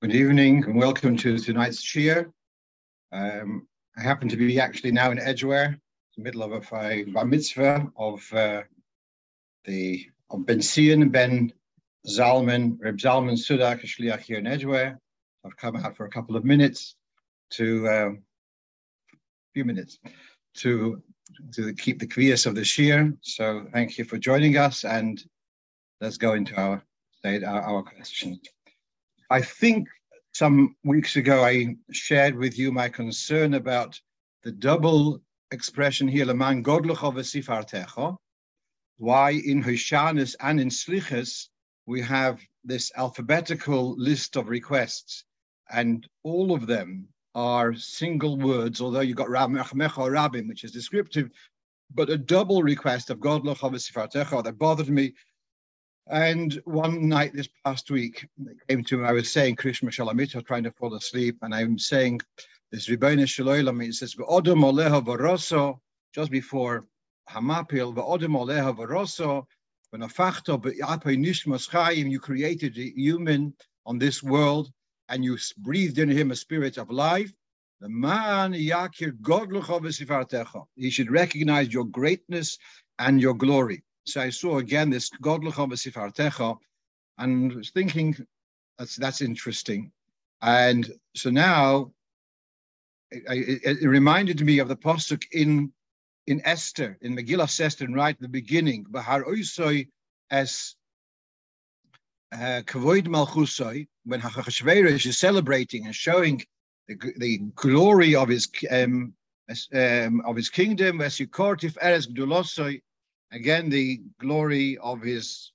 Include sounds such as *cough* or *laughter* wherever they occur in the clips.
Good evening and welcome to tonight's cheer. Um, I happen to be actually now in Edgware, the middle of a bar mitzvah of uh, the of Ben Sion Ben Zalman, Reb Zalman Sudak Shliach here in Edgware. I've come out for a couple of minutes to a um, few minutes to to keep the kvias of the shiur. So thank you for joining us and let's go into our our, our question. I think some weeks ago I shared with you my concern about the double expression here, Leman Godluch Sifartecho, why in Hoshanis and in Slichas we have this alphabetical list of requests, and all of them are single words, although you've got Ramechmecha Rabim, which is descriptive, but a double request of Godluch Sifartecho that bothered me and one night this past week, it came to me, I was saying Krishma Shalamita, trying to fall asleep, and I'm saying this Rebbeinu Shaloilam, it says, Odom Oleha Varoso, just before Hamapil, Odom Oleha Varoso, when Afachto Nishmas Chaim, you created a human on this world, and you breathed in him a spirit of life. The man Yakir Godluch He should recognize your greatness and your glory. So I saw again this Godlucha B'Sifartecha and was thinking, that's, that's interesting. And so now it, it, reminded me of the Pasuk in, in Esther, in Megillah Esther, right at the beginning, Bahar Oisoi as uh, Kavoid Malchusoi, when Hachashverosh is celebrating and showing the, the glory of his um, um, of his kingdom, as you court if Eres Gdulosoi, again the glory of his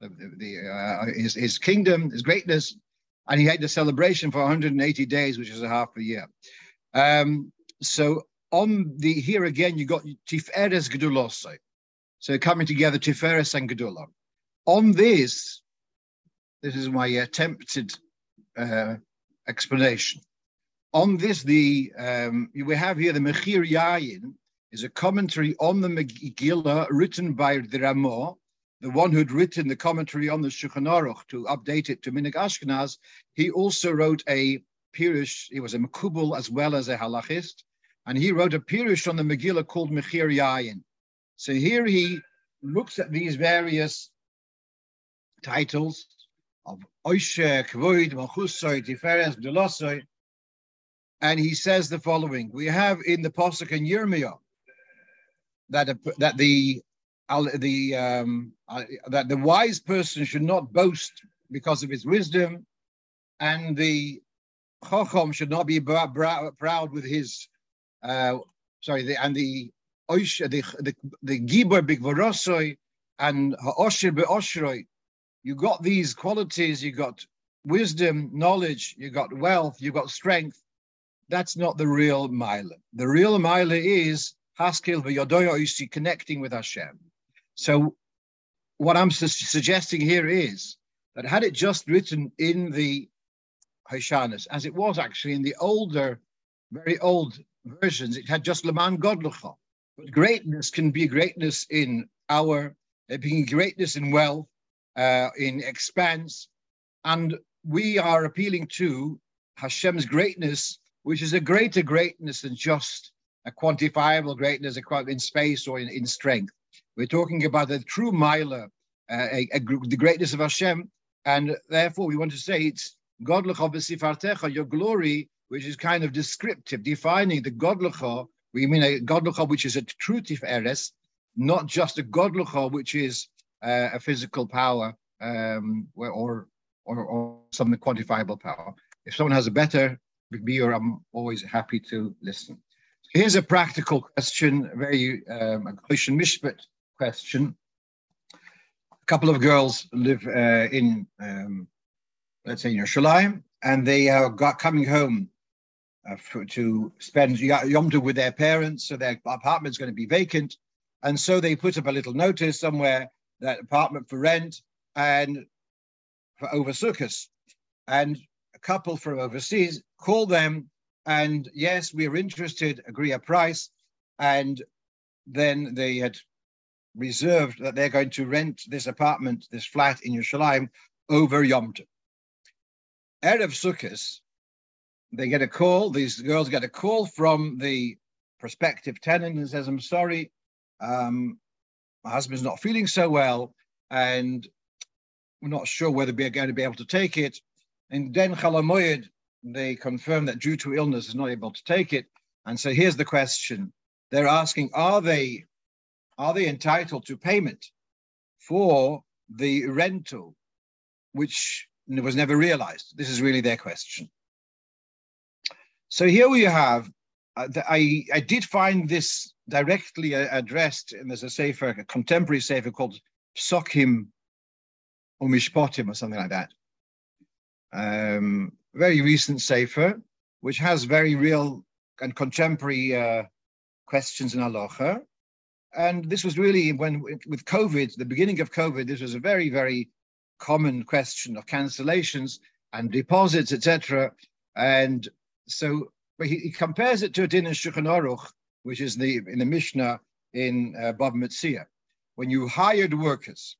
the, uh, his, his kingdom, his greatness, and he had the celebration for 180 days, which is a half a year. Um, so on the here again, you got Tiferes Gedulosai. So coming together, Tiferes and Gedula. On this, this is my attempted uh, explanation. On this, the um, we have here the Mechir Yayin, is a commentary on the Megillah written by the Ramah, the one who'd written the commentary on the Shulchan Aruch to update it to Minig Ashkenaz. He also wrote a Pirush, he was a Makubal as well as a Halachist, and he wrote a Pirush on the Megillah called Mechir Yayin. So here he looks at these various titles of Oishe, Kvoid, Malchusoy, Tiferes, B'Delosoy, and he says the following: We have in the Pasuk in Yirmiyah that a, that the the um, uh, that the wise person should not boast because of his wisdom, and the chacham should not be proud with his uh, sorry, the, and the the the the gibor bigvorosoi and ha'osher be'oshroi. You got these qualities. You got wisdom, knowledge. You got wealth. You got strength. That's not the real mila. The real mila is haskel v'yodoyo connecting with Hashem. So what I'm su- suggesting here is that had it just written in the Hashanas, as it was actually in the older, very old versions, it had just Leman Godlucha. But greatness can be greatness in our, uh, being greatness in wealth, uh, in expanse, and we are appealing to Hashem's greatness, which is a greater greatness than just a quantifiable greatness in space or in, in strength. We're talking about the true miler, uh, a, a, the greatness of Hashem, and therefore we want to say it's Godlucha b'sifartecha, your glory, which is kind of descriptive, defining the Godlucha. We mean a Godlucha which is a true tiferes, not just a Godlucha which is uh, a physical power um, or, or, or some quantifiable power. If someone has a better view, I'm always happy to listen. Here's a practical question, a very um, a question mishpat question. A couple of girls live uh, in, um, let's say, Yerushalayim, and they are got, coming home uh, for, to spend Yom Tov with their parents, so their apartment's going to be vacant. And so they put up a little notice somewhere that apartment for rent and for over Sukkot. And a couple from overseas called them and yes, we are interested, agree a price. And then they had reserved that they're going to rent this apartment, this flat in Yerushalayim over Yom Tov. Erev Sukkot, they get a call, these girls get a call from the prospective tenant and says, I'm sorry, um, my husband's not feeling so well, and we're not sure whether we're going to be able to take it. And then Chalamoyed, they confirm that due to illness is not able to take it. And so here's the question. They're asking, are they are they entitled to payment for the rental, which was never realized? This is really their question. So here we have, uh, the, I, I did find this directly addressed, and there's a sefer, a contemporary sefer called Psokim or Mishpotim or something like that. Um, very recent sefer, which has very real and contemporary uh, questions in halacha. And this was really when, with COVID, the beginning of COVID, this was a very, very common question of cancellations and deposits, etc. And so he, he, compares it to a din in Shulchan Aruch, which is the in the Mishnah in uh, Bava Metzia, when you hired workers.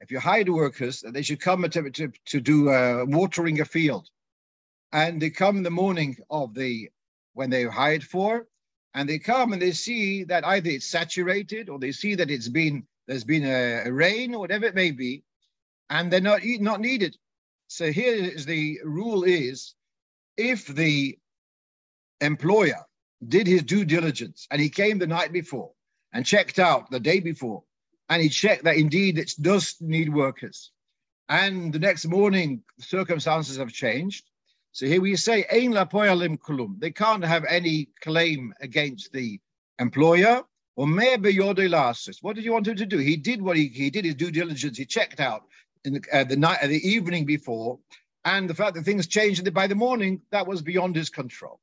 If you hired workers, they should come to, to, to do uh, watering a field. And they come in the morning of the when they're hired for, and they come and they see that either it's saturated or they see that it's been there's been a, a rain or whatever it may be, and they're not not needed. So here is the rule: is if the employer did his due diligence and he came the night before and checked out the day before and he checked that indeed it does need workers and the next morning circumstances have changed so here we say ein la kulum. They can't have any claim against the employer. Or what did you want him to do? He did what he, he did his due diligence. He checked out in the, uh, the night uh, the evening before. And the fact that things changed by the morning that was beyond his control.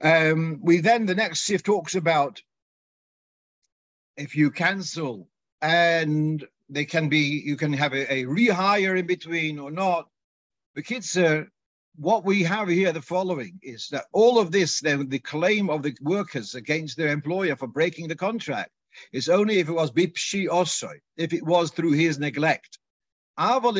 Um, we then, the next shift talks about if you cancel and they can be, you can have a, a rehire in between or not. The kids, uh, what we have here, the following is that all of this, the, the claim of the workers against their employer for breaking the contract, is only if it was bipshi also, if it was through his neglect. But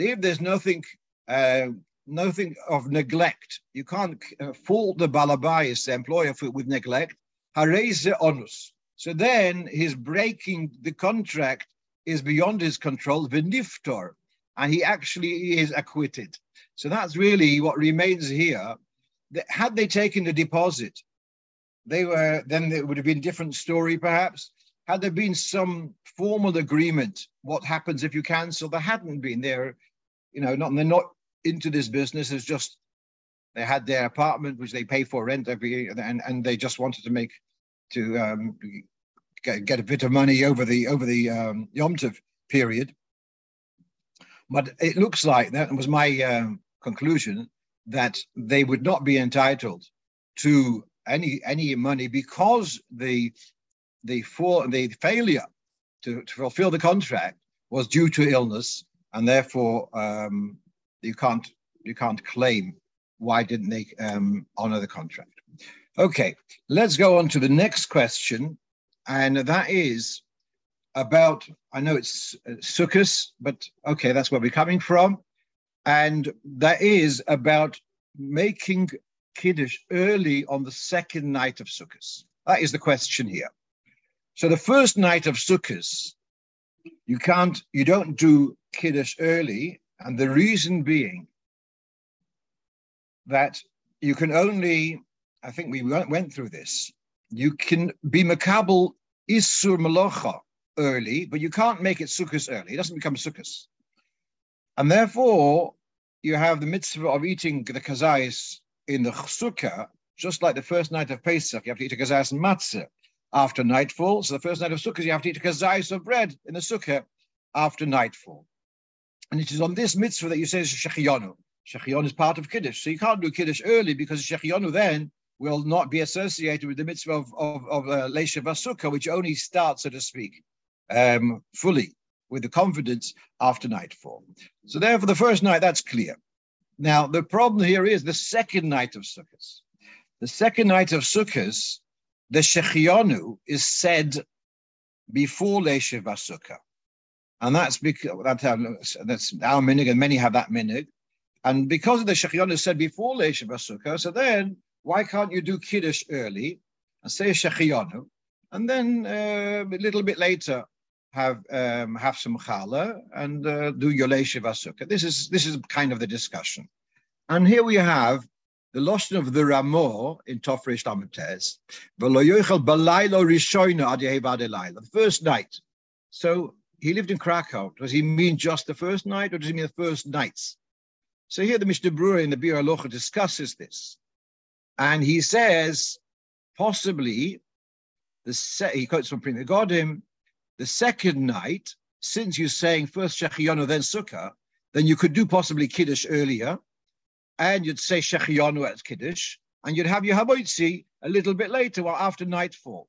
if there's nothing uh, nothing of neglect. You can't uh, fault the balabais, the employer, for, with neglect. Onus. So then his breaking the contract is beyond his control, viniftor, and he actually is acquitted. So that's really what remains here. Had they taken the deposit, they were then it would have been a different story, perhaps. Had there been some formal agreement, what happens if you cancel? There hadn't been. They're, you know, not they're not into this business It's just they had their apartment which they pay for rent every year and, and they just wanted to make to um, get, get a bit of money over the over the um, Yom Tov period. But it looks like that was my um, conclusion that they would not be entitled to any any money because the the for the failure to, to fulfill the contract was due to illness and therefore um, you can't you can't claim why didn't they um, honor the contract. Okay, let's go on to the next question, and that is about. I know it's uh, Sukkot, but okay, that's where we're coming from, and that is about making kiddush early on the second night of Sukkot. That is the question here. So the first night of Sukkot, you can't, you don't do kiddush early and the reason being that you can only, I think we went through this, you can be makabel isur melocha early, but you can't make it sukkos early. It doesn't become sukkos. And therefore, you have the mitzvah of eating the kazais in the sukkah, just like the first night of Pesach, you have to eat a kazais and matzah after nightfall. So the first night of sukkah, you have to eat a kazais of bread in the sukkah after nightfall. And it is on this mitzvah that you say Shechianu. Shechianu is part of Kiddush. So you can't do Kiddush early because Shechianu then will not be associated with the mitzvah of, of, of uh, Leishev which only starts, so to speak, um, fully with the confidence after nightfall. So therefore, the first night, that's clear. Now, the problem here is the second night of Sukkot. The second night of Sukkot, the Shechianu is said before Leishev And that's because that, um, that's our minig, and many have that minig. And because of the Shechianu said before Leishev Basukkah, so then why can't you do Kiddush early and say Shechianu, and then uh, a little bit later have um, have some challah and uh, do your Basukkah? This is this is kind of the discussion. And here we have the lotion of the Ramo in Tofresh Lamates, the first night. So he lived in Krakow. Does he mean just the first night or does he mean the first nights? So here the Mishnah Berurah in the Biur Halacha discusses this. And he says, possibly, the se- he quotes from Pri Megadim, the second night, since you're saying first Shechianu, then Sukkah, then you could do possibly Kiddush earlier, and you'd say Shechianu at Kiddush, and you'd have your Hamoitzi a little bit later, well, after nightfall.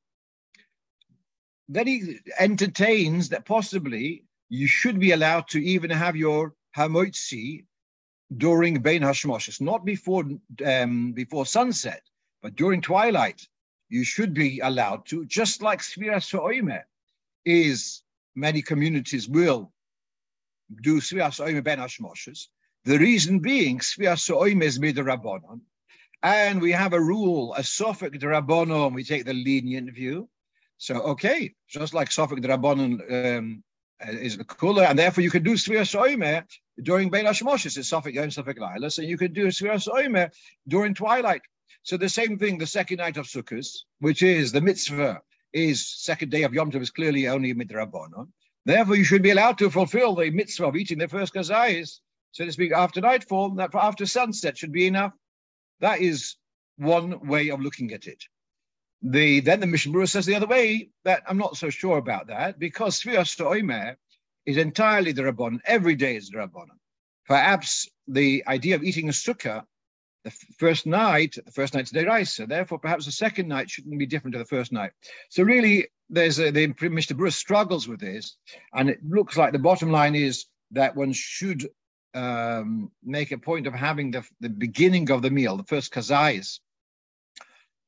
Then he entertains that possibly you should be allowed to even have your Hamoitzi during Bein Hashmoshes, not before um, before sunset, but during twilight. You should be allowed to, just like Sfiras Oime is many communities will do Sfiras Oime Hashmoshes. The reason being, Sfiras Oime is Midrabanon, and we have a rule, a Sofik Drabonon, we take the lenient view. So, okay, just like Sofik Drabonon um, is the cooler, and therefore you can do Sfiras Oime during Bein Hashmoshes, it's Sofik Yom Sofik Laila, so you can do a Sfiras Oimer during twilight. So the same thing, the second night of Sukkot, which is the mitzvah, is second day of Yom Tov is clearly only midrabanon. Therefore, you should be allowed to fulfill the mitzvah of eating the first kazayis, so to speak, after nightfall, that for after sunset should be enough. That is one way of looking at it. The then the Mishnah says the other way that I'm not so sure about that because Sfiras Oimer is entirely the Rabbanon. Every day is the. Perhaps the idea of eating a sukkah the first night, the first night's deraisa. Therefore, perhaps the second night shouldn't be different to the first night. So really, there's a, the Mishnah Berurah struggles with this, and it looks like the bottom line is that one should um, make a point of having the, the beginning of the meal, the first kazais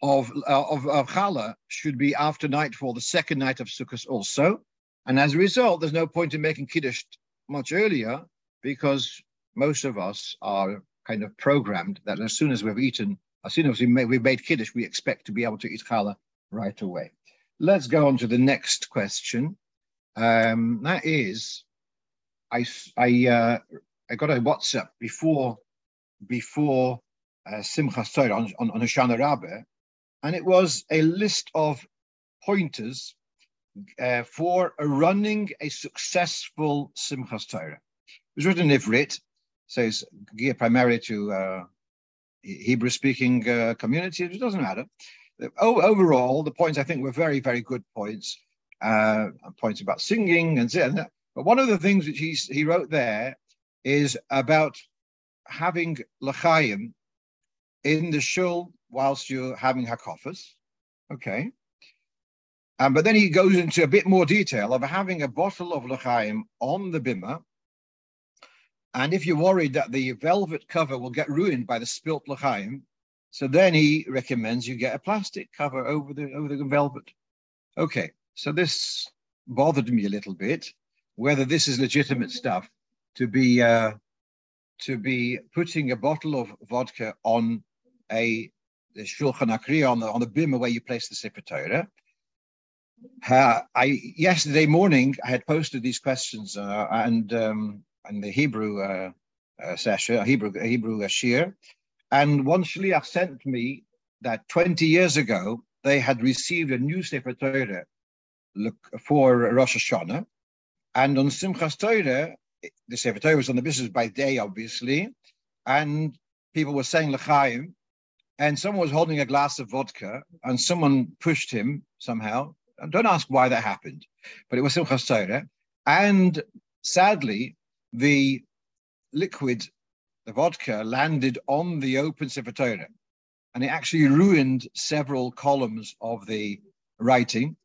of uh, of, of challah should be after nightfall, the second night of Sukkot also. And as a result, there's no point in making Kiddush much earlier because most of us are kind of programmed that as soon as we've eaten, as soon as we made, we made Kiddush, we expect to be able to eat challah right away. Let's go on to the next question. Um, that is, I, I, uh, I got a WhatsApp before before uh, Simchas Torah on, on, on Hoshana Rabbah, and it was a list of pointers uh, for running a successful Simchas Torah. It was written in Ivrit, so it's geared primarily to uh, Hebrew-speaking uh, communities. It doesn't matter. Overall, the points I think were very, very good points. Uh, points about singing and that. But one of the things which he's, he wrote there is about having l'chaim in the shul whilst you're having hakafas. Okay. Um, but then he goes into a bit more detail of having a bottle of L'chaim on the bimah. And if you're worried that the velvet cover will get ruined by the spilt L'chaim, so then he recommends you get a plastic cover over the over the velvet. Okay, so this bothered me a little bit, whether this is legitimate stuff to be uh, to be putting a bottle of vodka on a the shulchan akri on the on the bimah where you place the sefer Torah uh, I yesterday morning I had posted these questions uh, and um, and the Hebrew uh, uh, session, Hebrew Hebrew shir, and one shliach sent me that 20 years ago they had received a new Sefer Torah for Rosh Hashanah, and on Simchas Torah, the Sefer Torah was on the business by day, obviously, and people were saying l'chaim, and someone was holding a glass of vodka, and someone pushed him somehow, don't ask why that happened, but it was Simchas Torah. And sadly, the liquid, the vodka, landed on the open Sefer and it actually ruined several columns of the writing.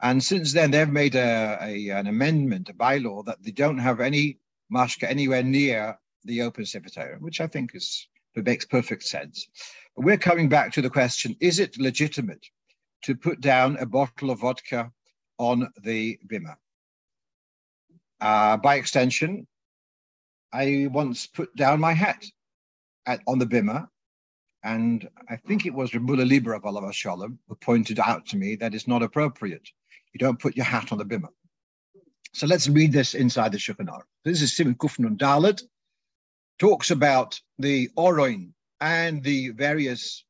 And since then, they've made a, a an amendment, a bylaw, that they don't have any mashka anywhere near the open Sefer which I think is it makes perfect sense. But we're coming back to the question: Is it legitimate to put down a bottle of vodka on the bimah. Uh, by extension, I once put down my hat at, on the bimah, and I think it was Rabula Libra of Allah Shalom who pointed out to me that it's not appropriate. You don't put your hat on the bimah. So let's read this inside the Shulchan. This is Siman Kufnun Dalit, talks about the Oroin and the various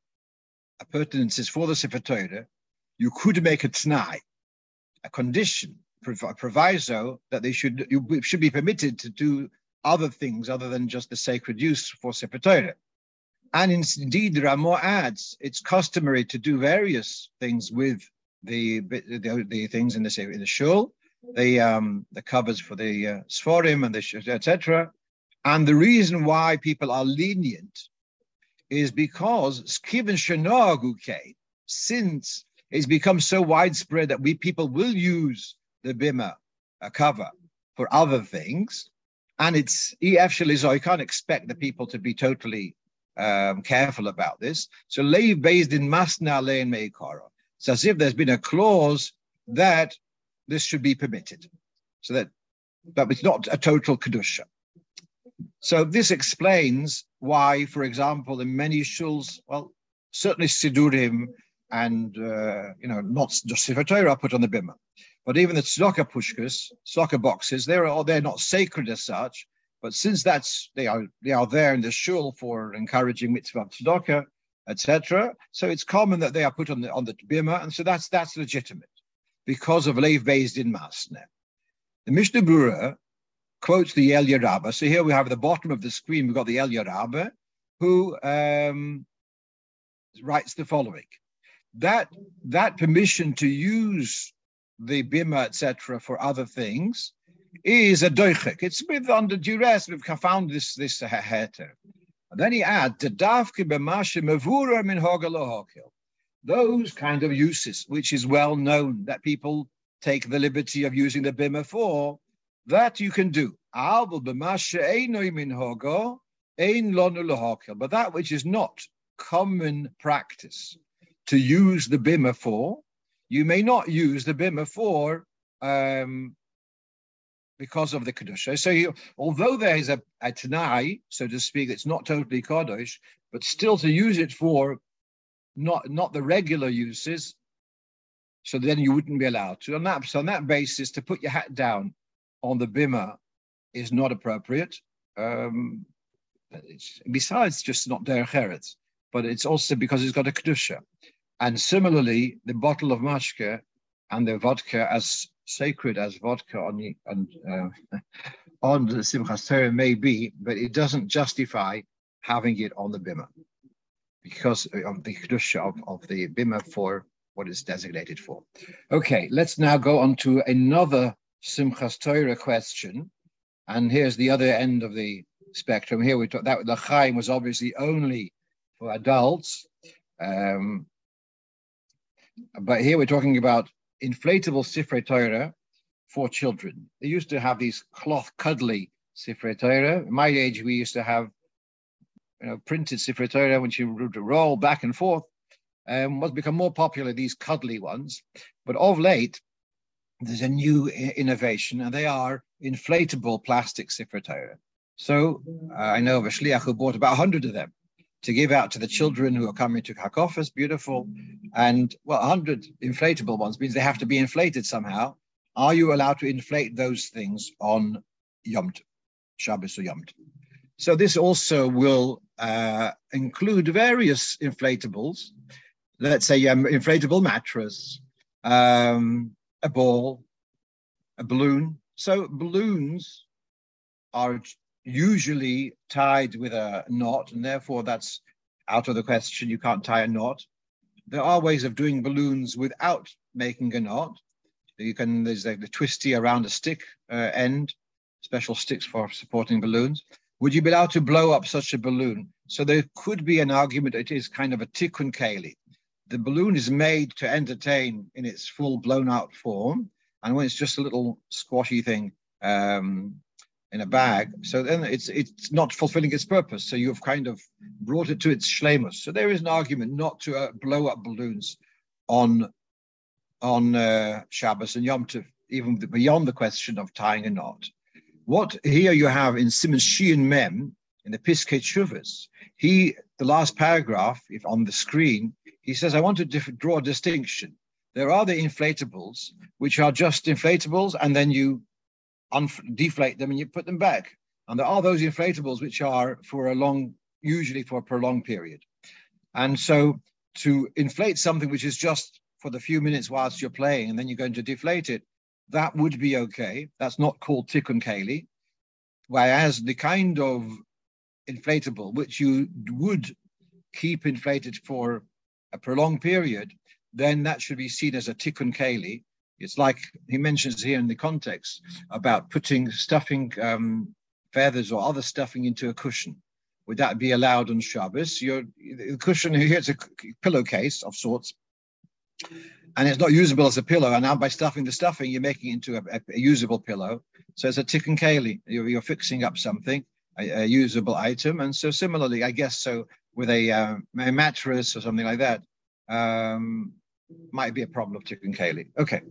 appurtenances for the Sefer. You could make a t'nai, a condition, a proviso that they should you should be permitted to do other things other than just the sacred use for Sefer Torah. And indeed, there are more ads. It's customary to do various things with the the, the things in the in the shul, the um, the covers for the uh, sforim and the etc. And the reason why people are lenient is because since it's become so widespread that we people will use the bima a cover for other things, and it's actually so you can't expect the people to be totally um, careful about this. So leiv based in masna lein meikara. It's as if there's been a clause that this should be permitted. So that but it's not a total kedusha. So this explains why, for example, in many shuls, well, certainly sidurim and uh, you know not just Torah put on the bimah, but even the tzedakah pushkas, tzedakah boxes, they're they're not sacred as such, but since that's they are they are there in the shul for encouraging mitzvah tzedakah, etc. So it's common that they are put on the on the bima, and so that's that's legitimate because of leiv based in masne. The Mishnah Berurah quotes the Eliyah Rabbah. So here we have at the bottom of the screen, we've got the Eliyah Rabbah, who um, writes the following. That, that permission to use the bima, etc., for other things is a doichik. It's with under duress. We've found this this heter. And then he adds the davke b'mashe mevura min. Those kind of uses, which is well known that people take the liberty of using the bima for, that you can do. But that which is not common practice to use the bima for, you may not use the bima for um, because of the kedusha. So, you, although there is a, a tanai, so to speak, it's not totally kadosh, but still to use it for not not the regular uses, so then you wouldn't be allowed to. On that, so on that basis, to put your hat down on the bima is not appropriate. Um, besides, just not derech but it's also because it's got a kedusha. And similarly, the bottle of mashke and the vodka as sacred as vodka on the on, uh, *laughs* on the Simchas Torah may be, but it doesn't justify having it on the bima because of the kedusha of, of the bima for what it's designated for. Okay, let's now go on to another Simchas Torah question, and here's the other end of the spectrum. Here we talk that the Chaim was obviously only for adults. Um, but here we're talking about inflatable Sifrei Torah for children. They used to have these cloth cuddly Sifrei Torah. In my age, we used to have you know, printed Sifrei Torah when you would roll back and forth. Um, what's become more popular, these cuddly ones. But of late, there's a new innovation, and they are inflatable plastic Sifrei Torah. So uh, I know of a shliach who bought about 100 of them to give out to the children who are coming to Hakofas, beautiful. And well, 100 inflatable ones means they have to be inflated somehow. Are you allowed to inflate those things on Yom Tov, Shabbos or Yom Tov? So this also will uh, include various inflatables. Let's say um, inflatable mattress, um, a ball, a balloon. So balloons are usually tied with a knot, and therefore that's out of the question. You can't tie a knot. There are ways of doing balloons without making a knot. You can, there's the, the twisty around a stick uh, end, special sticks for supporting balloons. Would you be allowed to blow up such a balloon? So there could be an argument it is kind of a tikkun keli. The balloon is made to entertain in its full blown out form. And when it's just a little squashy thing, um, in a bag. So then it's it's not fulfilling its purpose. So you've kind of brought it to its shlemus. So there is an argument not to uh, blow up balloons on on uh, Shabbos and Yom Tov, even beyond the question of tying a knot. What here you have in Siman Shein Mem in the Piskei Teshuvos, he, the last paragraph, if on the screen, he says, I want to dif- draw a distinction. There are the inflatables, which are just inflatables, and then you unf- deflate them and you put them back. And there are those inflatables which are for a long, usually for a prolonged period. And so to inflate something which is just for the few minutes whilst you're playing and then you're going to deflate it, that would be okay. That's not called tikkun keli. Whereas the kind of inflatable which you would keep inflated for a prolonged period, then that should be seen as a tikkun keli. It's like he mentions here in the context about putting stuffing um, feathers or other stuffing into a cushion. Would that be allowed on Shabbos? Your the cushion here it's a pillowcase of sorts, and it's not usable as a pillow. And now by stuffing the stuffing, you're making it into a, a, a usable pillow. So it's a tikkun keli. You're, you're, fixing up something, a, a, usable item. And so similarly, I guess so with a, uh, a mattress or something like that, um, might be a problem of tikkun keli. Okay,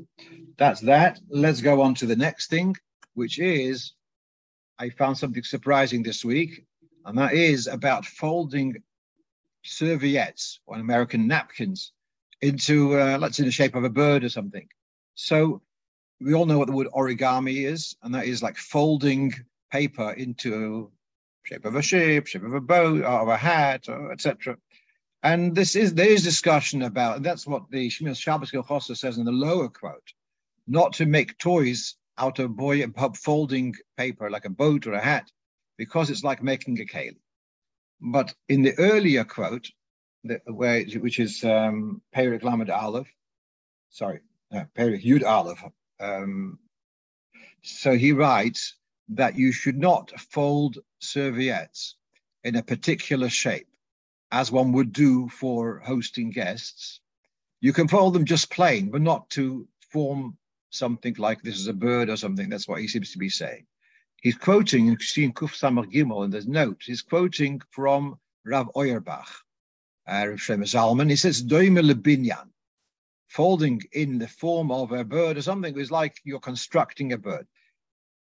that's that. Let's go on to the next thing, which is I found something surprising this week, and that is about folding serviettes or American napkins into, uh, let's say, the shape of a bird or something. So we all know what the word origami is, and that is like folding paper into shape of a ship, shape of a boat, of a hat, etc. And this is there is discussion about that's what the Shmiras Shabbos Kehilchasa says in the lower quote, not to make toys out of boy folding paper like a boat or a hat, because it's like making a keli. But in the earlier quote, the, where which is um, Perik Lamed Aleph, sorry, uh, Perik Yud Aleph. Um, so he writes that you should not fold serviettes in a particular shape, as one would do for hosting guests. You can fold them just plain, but not to form something like this is a bird or something. That's what he seems to be saying. He's quoting in Kuf Samar Gimel in the note, he's quoting from Rav Auerbach, uh, Rav Shlomo Zalman. He says, Doime lebinyan, folding in the form of a bird or something is like you're constructing a bird.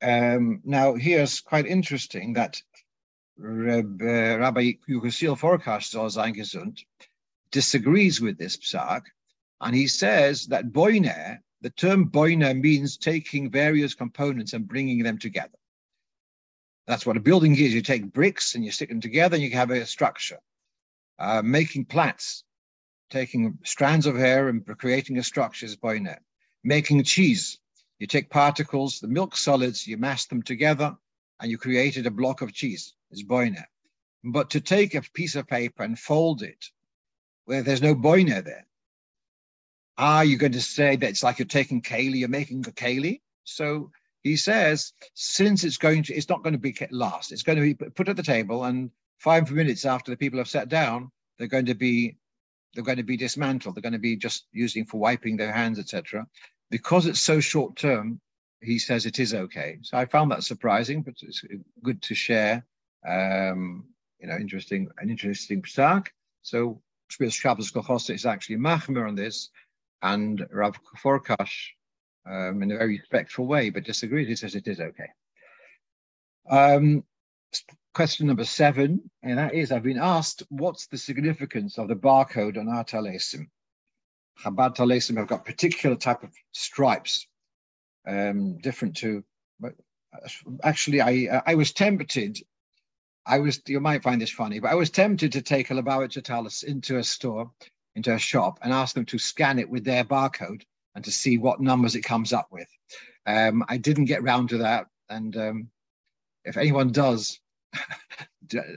Um, now, here's quite interesting that Uh, Rabbi Yekusiel Farkash Gesund disagrees with this psak, and he says that boiner the term boina means taking various components and bringing them together. That's what a building is. You take bricks and you stick them together and you have a structure. Uh, making plats, taking strands of hair and creating a structure is boina. Making cheese, you take particles, the milk solids, you mash them together and you created a block of cheese is boina. But to take a piece of paper and fold it where there's no boina there, are you going to say that it's like you're taking keli, you're making a keli? So he says, since it's going to, it's not going to be last, it's going to be put at the table, and five minutes after the people have sat down, they're going to be, they're going to be dismantled. They're going to be just using for wiping their hands, etc. Because it's so short term, he says it is okay. So I found that surprising, but it's good to share. Um, you know, interesting, an interesting psak. So Shabbos Kehilchasa is actually machmer on this, and Rav Forkash, um, in a very respectful way, but disagrees. He says it is okay. Um, question number seven, and that is I've been asked what's the significance of the barcode on our talesim? Chabad talesim have got particular type of stripes, um, different to, but actually I I was tempted. I was you might find this funny, but I was tempted to take a Lubavitcher talis into a store into a shop and ask them to scan it with their barcode and to see what numbers it comes up with. Um, I didn't get round to that. And um, if anyone does, *laughs*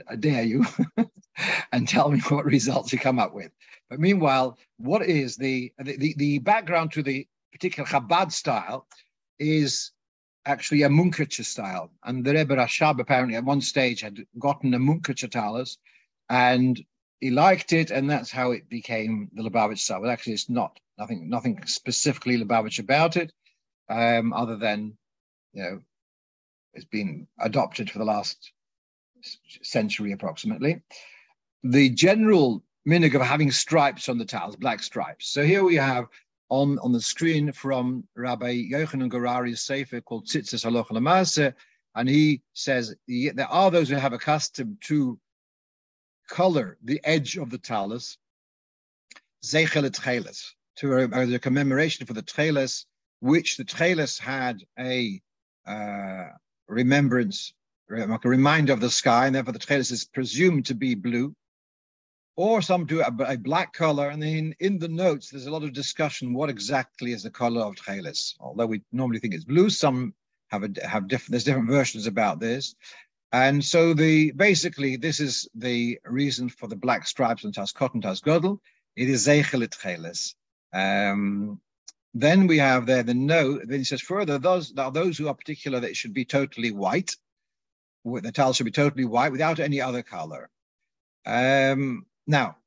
I dare you *laughs* and tell me what results you come up with. But meanwhile, what is the, the, the background to the particular Chabad style is actually a Munkacher style. And the Rebbe Rashab apparently at one stage had gotten a Munkacher talus and he liked it, and that's how it became the Lubavitch style. But actually, it's not nothing nothing specifically Lubavitch about it, um, other than you know it's been adopted for the last century approximately. The general minig of having stripes on the towels, black stripes. So here we have on, on the screen from Rabbi Yochanan Gurary's sefer called Tzitzis Halacha Lamase, And he says there are those who have a custom to color the edge of the talus, Zeichel Tcheles, to a, a, commemoration for the Tcheles, which the Tcheles had a uh, remembrance, like a reminder of the sky, and therefore the Tcheles is presumed to be blue. Or some do a, a, black color, and then in the notes there's a lot of discussion what exactly is the color of Tcheles. Although we normally think it's blue, some have a, have different. There's different versions about this. And so the basically this is the reason for the black stripes on Tas Cotton Tas Godel. It is Zeichelit Cheles. Um, then we have there the no. Then he says further, those are those who are particular that it should be totally white. The towel should be totally white without any other color. Um, now,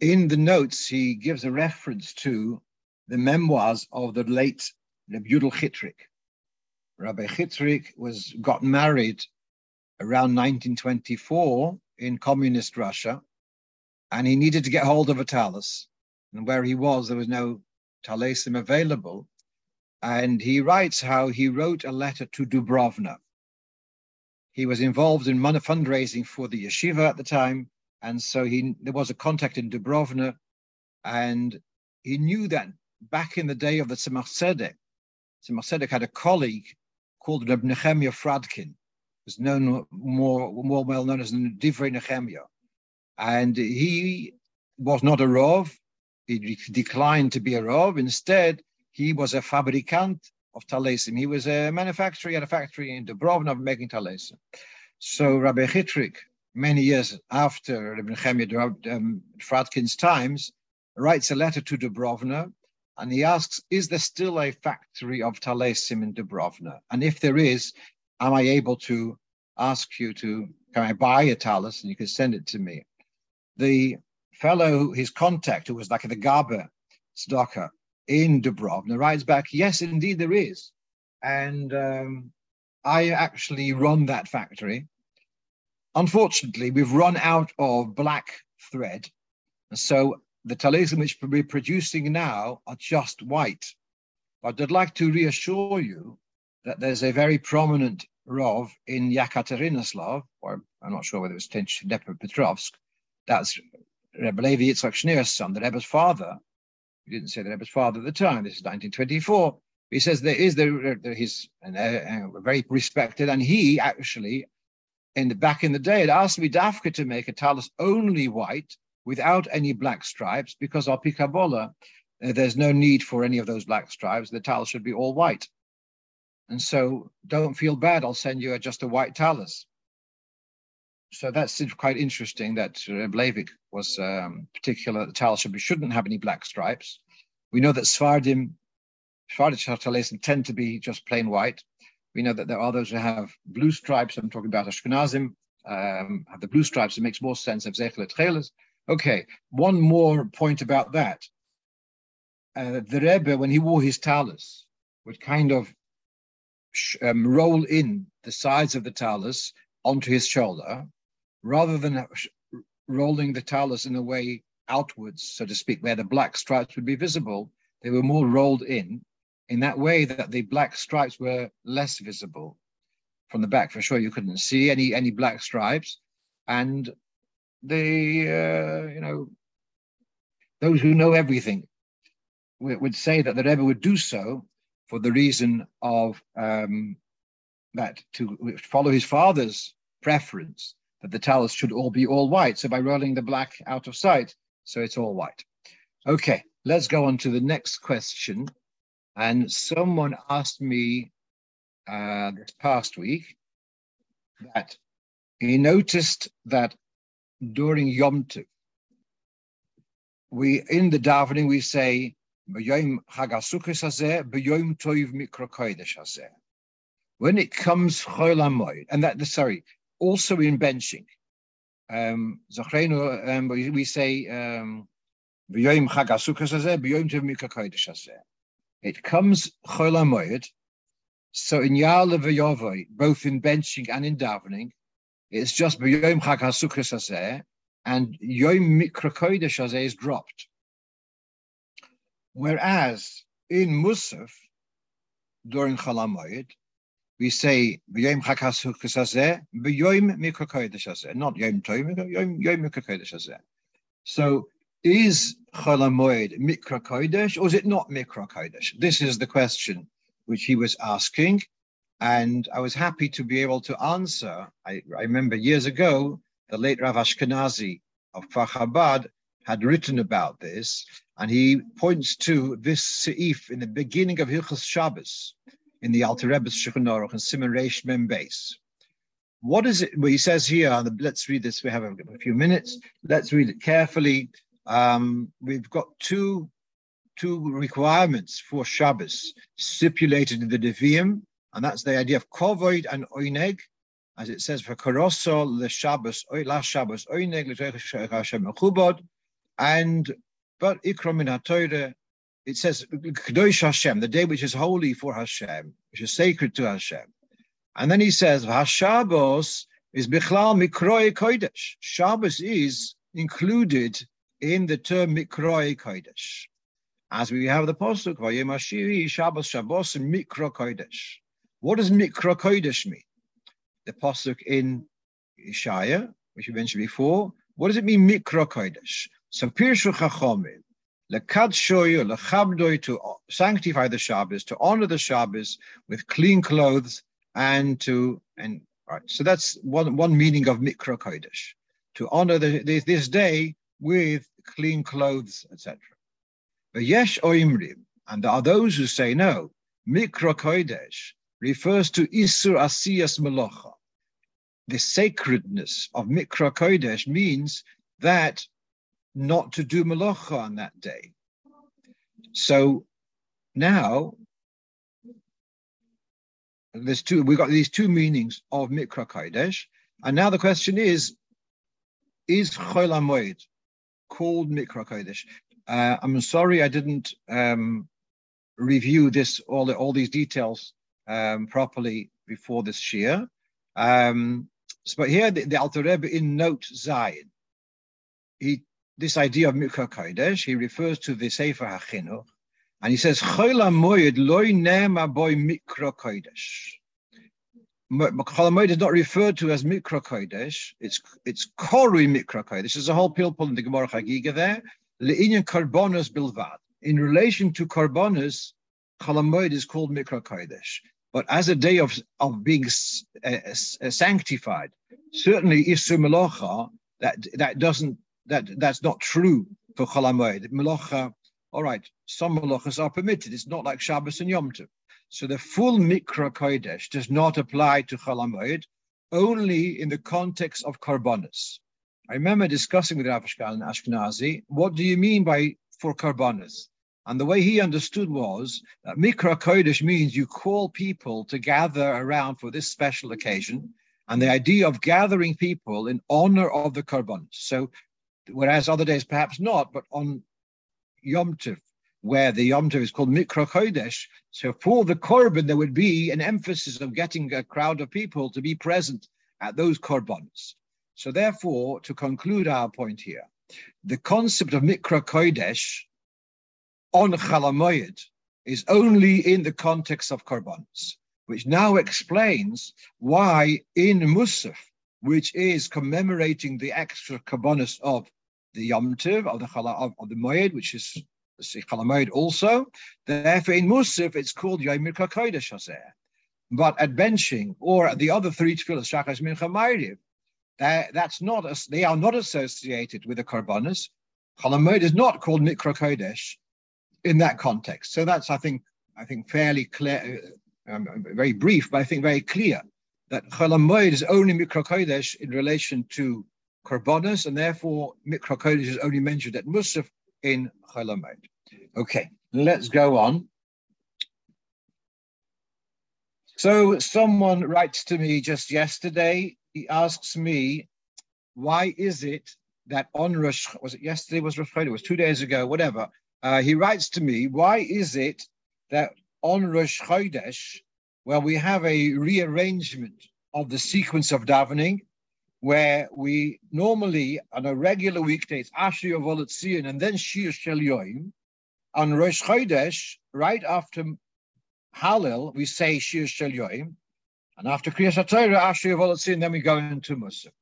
in the notes, he gives a reference to the memoirs of the late Rabbi Chitrik, Rabbi Chitrik was got married around 1924 in communist Russia, and he needed to get hold of a talus. And where he was, there was no talesim available. And he writes how he wrote a letter to Dubrovna. He was involved in money fundraising for the yeshiva at the time, and so he there was a contact in Dubrovna, and he knew that back in the day of the Tzemach Tzedek, Tzemach Tzedek had a colleague called Reb Nehemiah Fradkin, was known more, more well known as Divrei Nehemiah. And he was not a Rov. He declined to be a Rov. Instead, he was a fabricant of talesim. He was a manufacturer, at a factory in Dubrovna making talesim. So Rabbi Chitrik, many years after Rabbi Nehemiah um, Fradkin's times, writes a letter to Dubrovna and he asks, is there still a factory of Talesim in Dubrovna? And if there is, am I able to ask you to, can I buy a talus and you can send it to me? The fellow, his contact, who was like the Gaber Stocker in Dubrovna, writes back, yes, indeed there is. And um, I actually run that factory. Unfortunately, we've run out of black thread. So the talism which we're producing now are just white. But I'd like to reassure you that there's a very prominent Rov in Yekaterinoslav, or I'm not sure whether it was Dnepropetrovsk, that's Rebbe Levi Yitzchak Schneerson, the Rebbe's father. He didn't say that it was father at the time, this is 1924. He says there is the, the he's uh, uh, very respected, and he actually, in the back in the day, had asked me Dafka to make a talus only white without any black stripes because our Pikabola, uh, there's no need for any of those black stripes. The talus should be all white. And so don't feel bad. I'll send you a, just a white talus. So that's quite interesting that Blavik was um, particular. The talus should shouldn't have any black stripes. We know that Svardim, Svardic talesim tend to be just plain white. We know that there are those who have blue stripes. I'm talking about Ashkenazim, um, have the blue stripes. It makes more sense of Zechel Tcheles. Okay, one more point about that. Uh, the Rebbe, when he wore his talus, would kind of um, roll in the sides of the talus onto his shoulder, rather than rolling the talus in a way outwards, so to speak, where the black stripes would be visible. They were more rolled in, in that way that the black stripes were less visible from the back. For sure, you couldn't see any any black stripes, and the uh, you know those who know everything would say that the Rebbe would do so for the reason of um, that to follow his father's preference that the talus should all be all white. So by rolling the black out of sight, so it's all white. Okay, let's go on to the next question. And someone asked me uh, this past week that he noticed that during Yom Tov. We in the davening we say When it comes and that the sorry, also in benching. Um, um, we say um, it comes Chol So in Yale both in benching and in davening, it's just Chag and Yom Mikra is dropped. Whereas in Musaf, during Chalamoyed, we say Yom Chakas Chakasukasazeh, Yom Mikrokodesh not Yom Tov, Yom Yom Mikrokodesh So is Cholamoid Mikrokodesh or is it not Mikrokodesh? This is the question which he was asking. And I was happy to be able to answer. I, I remember years ago, the late Rav Ashkenazi of Kfar had written about this, and he points to this seif in the beginning of Hilchas Shabbos, in the Alter Rebbe's Shulchan Aruch and Siman Reish Mem Beis. What is it? Well, he says here, let's read this. We have a, few minutes. Let's read it carefully. Um, we've got two two requirements for Shabbos stipulated in the Devium, and that's the idea of kovoid and oineg, as it says for korosol the Shabbos last Shabbos oineg Hashem and but ikram in HaTorah it says Kadosh Hashem, the day which is holy for Hashem, which is sacred to Hashem. And then he says, Hashabos is Bichlal Mikroi Kodesh. Shabbos is included in the term Mikroi Kodesh. As we have the Pasuk, Vayem Shabbos, Shabbos, Mikro Kodesh. What does Mikro Kodesh mean? The Pasuk in Ishaya, which we mentioned before, what does it mean, Mikro Kodesh? So Pirshu Chachomim, to sanctify the Shabbos, to honor the Shabbos with clean clothes and to, and right. So that's one, one meaning of Mikra Kodesh, to honor the, this, this day with clean clothes, etc. But Yesh Oimrim, and there are those who say no, Mikra Kodesh refers to Isur Asiyas Melocha. The sacredness of Mikra Kodesh means that not to do malacha on that day. So now there's two, we've got these two meanings of Mikra Kodesh. And now the question is, is Chol HaMoed called Mikra Kodesh? Uh, I'm sorry I didn't um, review this, all, the, all these details um, properly before this shiur. Um, so, but here the, the Alter Rebbe in note Zion, he this idea of Mikra Kodesh, he refers to the Sefer HaChinuch, and he says, Chol HaMoyed loy nema boy Mikra Kodesh. Chol HaMoyed is not referred to as Mikra Kodesh, it's, it's Korui Mikra Kodesh. There's a whole pilpul in the Gemara Chagiga there. Le'inyan Karbonos Bilvad. In relation to Karbonos, Chol HaMoyed is called Mikra Kodesh. But as a day of, of being uh, uh, sanctified, certainly Isur Melocha, that, that doesn't that that's not true for Chol HaMoed. Melacha, all right, some melachas are permitted. It's not like Shabbos and Yom Tov. So the full Mikra Kodesh does not apply to Chol HaMoed, only in the context of Karbonis. I remember discussing with Rav and Ashkenazi, what do you mean by for Karbonis? And the way he understood was that Mikra Kodesh means you call people to gather around for this special occasion, and the idea of gathering people in honor of the Karbonis. So whereas other days perhaps not, but on Yom Tov, where the Yom Tov is called Mikra Chodesh, so for the Korban, there would be an emphasis of getting a crowd of people to be present at those Korbans. So therefore, to conclude our point here, the concept of Mikra Kodesh on Chalamoyed is only in the context of Korbans, which now explains why in Musaf, which is commemorating the extra Kabbanis of the Yom of the Chala, of, the Moed, which is the Chalamoid also. Therefore, in Musaf, it's called Yom Kodesh Hazeh. But at benching or at the other three tefillahs, Shachas Mincha Ma'ariv, that, that's not, they are not associated with the Karbanas. Chalamoid is not called Mikra Kodesh in that context. So that's, I think, I think fairly clear, uh, um, very brief, but I think very clear that Chalamoid is only Mikra Kodesh in relation to Korbanos, and therefore Mikra Kodesh is only mentioned at Musaf in Cholamed. Okay, let's go on. So someone writes to me just yesterday. He asks me, why is it that on Rosh, was it yesterday, was Rosh Chodesh, it was two days ago, whatever. Uh, he writes to me, why is it that on Rosh Chodesh, well, we have a rearrangement of the sequence of davening where we normally on a regular weekday it's Ashri of and then Shir Shel Yoim. On Rosh Chodesh, right after Hallel, we say Shir Shel Yoim. And after Kriyas HaTorah, Asher Yavolatzin, then we go into Musaf.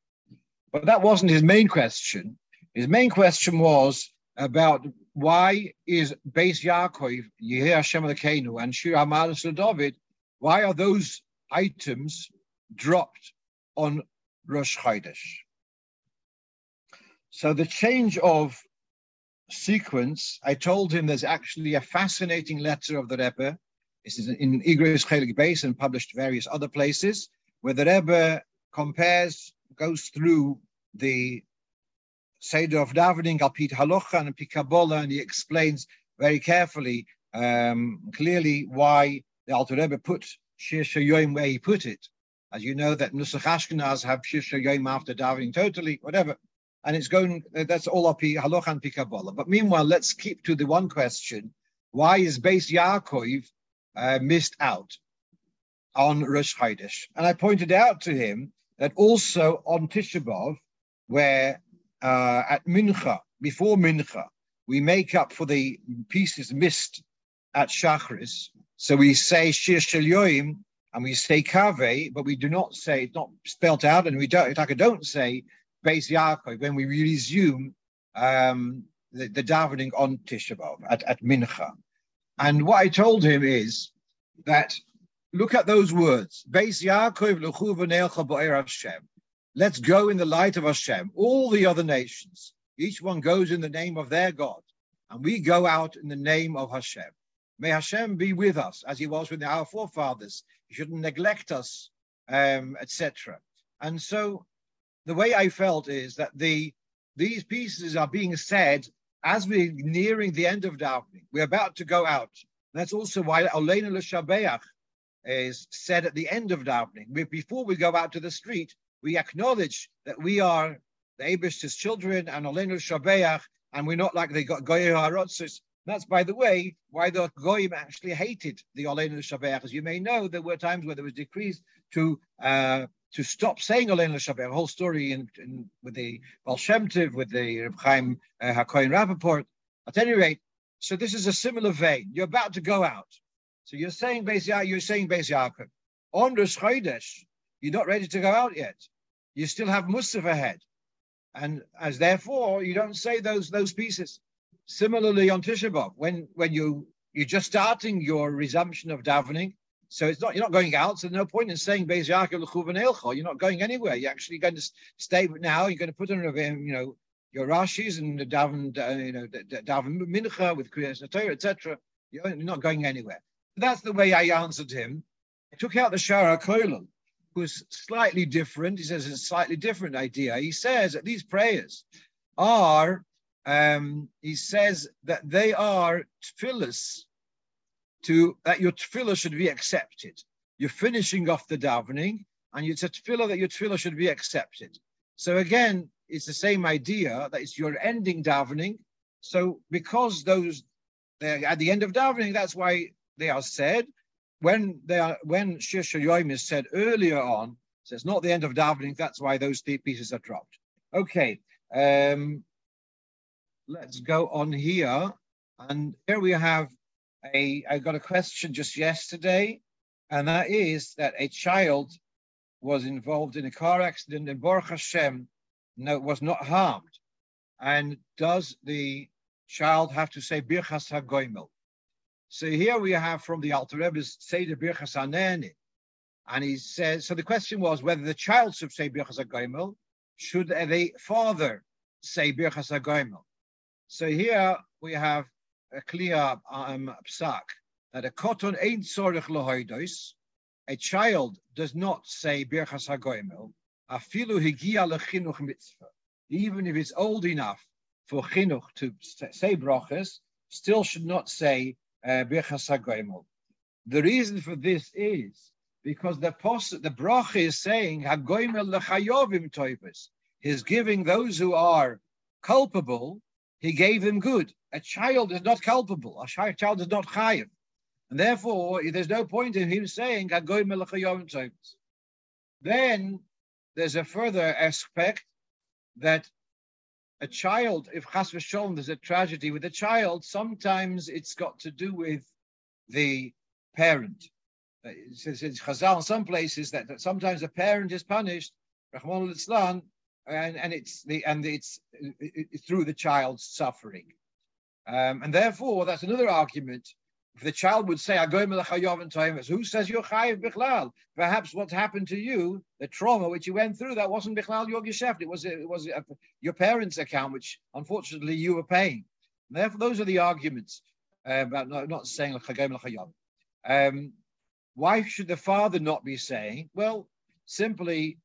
But that wasn't his main question. His main question was about why is Beis Yaakov, Yehir Hashem Elokeinu, and Shir Hamadas David, why are those items dropped on Rosh Chodesh? So the change of sequence, I told him there's actually a fascinating letter of the Rebbe. This is in Igros Chelik Base and published various other places, where the Rebbe compares, goes through the Seder of davening, Alpit Halocha and Pikabola, and he explains very carefully, um, clearly why the Alter Rebbe put Shir Shayoim where he put it. As you know, that Nusach Ashkenaz have Shir Shayoim after davening totally, whatever and it's going, that's all up halacha and pikabola. But meanwhile, let's keep to the one question, why is Beis Yaakov uh, missed out on Rosh Chodesh? And I pointed out to him that also on Tisha B'Av, where uh, at Mincha, before Mincha, we make up for the pieces missed at Shachris. So we say Shir Shel and we say Kave, but we do not say, it's not spelt out, and we don't, I don't say Beis Yaakov when we resume um, the, the davening on Tisha B'Av at, at Mincha. And what I told him is that look at those words. Beis Yaakov Hashem. Let's go in the light of Hashem. All the other nations, each one goes in the name of their God, and we go out in the name of Hashem. May Hashem be with us as He was with our forefathers. He shouldn't neglect us, um, etc. And so the way I felt is that the these pieces are being said as we're nearing the end of davening. We're about to go out. That's also why Olena L'Shabeach is said at the end of davening. Before we go out to the street, we acknowledge that we are the Abish's children and Olena L'Shabeach, and we're not like the Goyer Harotzis. That's, by the way, why the Goyim actually hated the Olena L'Shabeach. As you may know, there were times where there was decrees to uh, to stop saying Shabbat, a whole story in, in, with the Baal with the Reb Chaim uh, HaKoyin Rappaport. At any rate, so this is a similar vein. You're about to go out. So you're saying Beis you're saying Yaakov. On Rosh Chodesh, you're not ready to go out yet. You still have Musaf ahead. And as therefore, you don't say those those pieces. Similarly on Tisha B'Av, when, when you, you're just starting your resumption of davening, so it's not you're not going out. So there's no point in saying You're not going anywhere. You're actually going to stay now. You're going to put on you know your Rashis and the Daven uh, you know Daven Mincha with Kriyas Torah, etc. You're not going anywhere. That's the way I answered him. I took out the Shaar HaKoilel, who's slightly different. He says it's a slightly different idea. He says that these prayers are, um, he says that they are tefillas to that your tefillah should be accepted. You're finishing off the davening, and it's a tefillah that your tefillah should be accepted. So again, it's the same idea that it's your ending davening. So because those they're at the end of davening, that's why they are said. When they are when Shir Yoim is said earlier on, so it's not the end of davening. That's why those three pieces are dropped. Okay, um, let's go on here, and here we have a, I got a question just yesterday, and that is that a child was involved in a car accident and Baruch Hashem no, was not harmed. And does the child have to say Birchas HaGoimel? So here we have from the Alter Rebbe's Seder Birchas HaNehenin. And he says, so the question was whether the child should say Birchas HaGoimel, should the father say Birchas HaGoimel? So here we have a clear um, psak that a koton ain't sorich lohoidos, a child does not say birchas hagoimel, afilu higia lechinuch mitzvah, even if it's old enough for chinuch to say brachas, still should not say uh, birchas hagoimel. The reason for this is because the pos- the bracha is saying hagoimel lechayovim toivus. He's giving those who are culpable he gave them good. A child is not culpable. A child is not chayiv. And therefore, there's no point in him saying, then there's a further aspect that a child, if chas v'sholom, there's a tragedy with a child, sometimes it's got to do with the parent. it says in Chazal, in some places, that, that sometimes a parent is punished, Rachmana Litzlan, and, and it's the and it's, through the child's suffering. Um, and therefore, that's another argument. If the child would say, who says you're chayiv bichlal? Perhaps what's happened to you, the trauma which you went through, that wasn't bichlal your. It was, it was a, your parents' account, which unfortunately you were paying. And therefore, those are the arguments uh, about not, not saying um, why should the father not be saying? Well, simply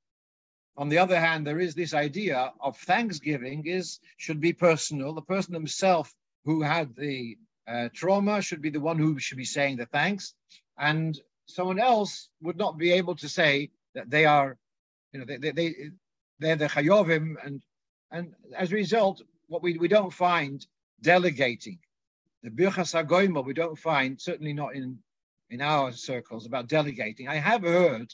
on the other hand, there is this idea of thanksgiving is should be personal. The person himself who had the uh, trauma should be the one who should be saying the thanks, and someone else would not be able to say that they are, you know, they, they, they they're the chayovim, and and as a result, what we, we don't find delegating. The birchas hagoimel we don't find certainly not in in our circles about delegating. I have heard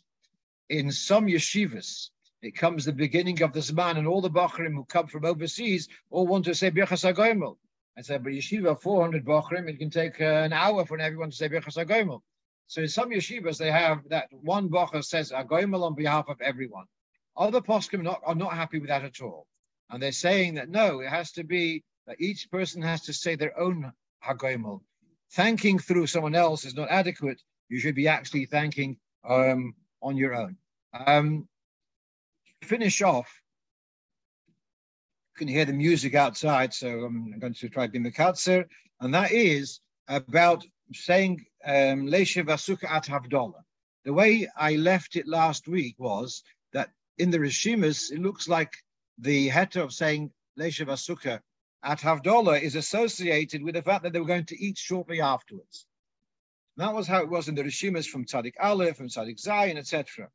in some yeshivas it comes the beginning of the Zman, and all the Bachrim who come from overseas all want to say Birchas HaGoimel. I said, but yeshiva, 400 Bachrim, it can take uh, an hour for everyone to say Birchas. So in some yeshivas, they have that one Bachar says HaGoimel on behalf of everyone. Other poskim are not happy with that at all. And they're saying that no, it has to be that each person has to say their own HaGoimel. Thanking through someone else is not adequate. You should be actually thanking um, on your own. Um, finish off, you can hear the music outside, so I'm going to try to be Mikatzer, and that is about saying um, Leisha Vasuka at Havdalah. The way I left it last week was that in the Rishimas, it looks like the heter of saying Leisha Vasuka at Havdalah is associated with the fact that they were going to eat shortly afterwards. that was how it was in the Rishimas from Tzadik Aleph, from Tzadik Zayin, etc.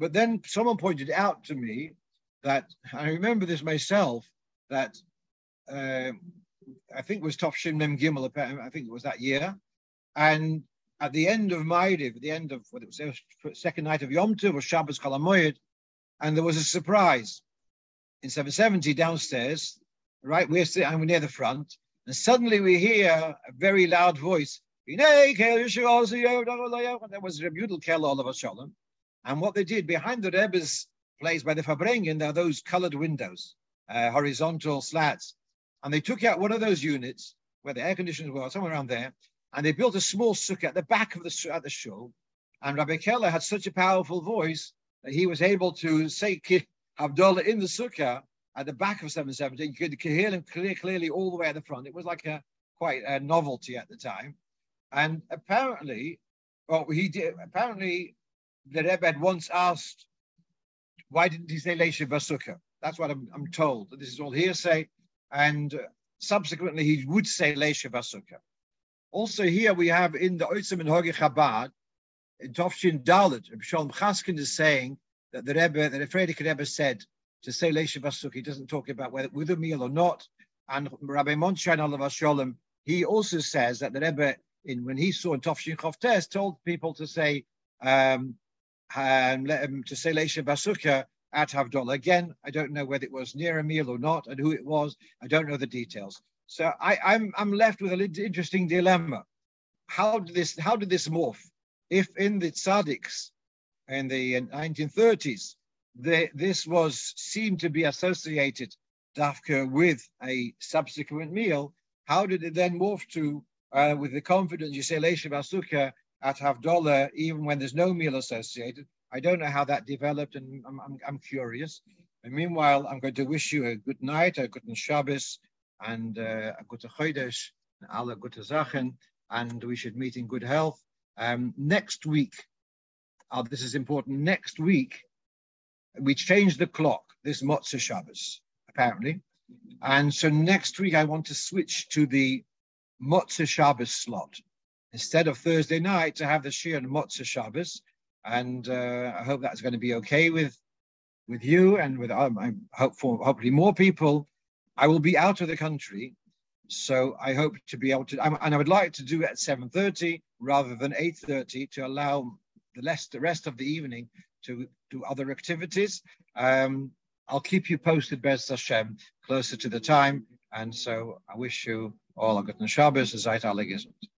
But then someone pointed out to me that I remember this myself that uh, I think it was Topshim Mem Gimel, I think it was that year. And at the end of Ma'ariv, at the end of what it was, the second night of Yom Tov or Shabbos Chalamoyed, and there was a surprise in 770 downstairs, right? We're sitting, I'm near the front, and suddenly we hear a very loud voice. And there was Reb Yudel of us shalom. And what they did behind the Rebbe's place by the Farbrengen, there are those colored windows, uh, horizontal slats. And they took out one of those units where the air conditioners were, somewhere around there, and they built a small sukkah at the back of the, at the show. And Rabbi Keller had such a powerful voice that he was able to say Havdalah in the sukkah at the back of 770. You could hear him clear, clearly all the way at the front. It was like a quite a novelty at the time. And apparently, well, he did, apparently the Rebbe had once asked, why didn't he say Leisha Basukha? That's what I'm, I'm, told. This is all hearsay. And uh, subsequently, he would say Leisha Basukha. Also, here we have in the Oitzar Minhogei Chabad, in Tovshin Dalit, Shalom Chaskin is saying that the Rebbe, the Frierdiker Rebbe said to say Leisha Basukha. He doesn't talk about whether with a meal or not. And Rabbi Mondshine Alav Shalom, he also says that the Rebbe, in, when he saw in Tovshin Chavtes, told people to say um, and let him to say Leisha Basuka at Havdalah. Again, I don't know whether it was near a meal or not and who it was. I don't know the details. So I, I'm, I'm left with an interesting dilemma. How did this how did this morph? If in the tzaddiks in the 1930s, the, this was seemed to be associated dafka with a subsequent meal, how did it then morph to uh, with the confidence you say Leisha Basuka at Havdalah, even when there's no meal associated. I don't know how that developed, and I'm, I'm, I'm curious. And meanwhile, I'm going to wish you a good night, a good Shabbos, and uh, a good Chodesh, and alle gute Sachen, and we should meet in good health. Um, next week, oh, this is important, next week, we change the clock, this Motzah Shabbos, apparently. And so next week, I want to switch to the Motzah Shabbos slot instead of Thursday night to have the Shiur and Motzah Shabbos. And uh, I hope that's going to be okay with with you and with um, I hope for hopefully more people. I will be out of the country, so I hope to be able to. and I would like to do it at 7:30 rather than 8:30 to allow the rest the rest of the evening to do other activities. Um, I'll keep you posted, Bez Hashem, closer to the time. And so I wish you all a good Shabbos, a Zayt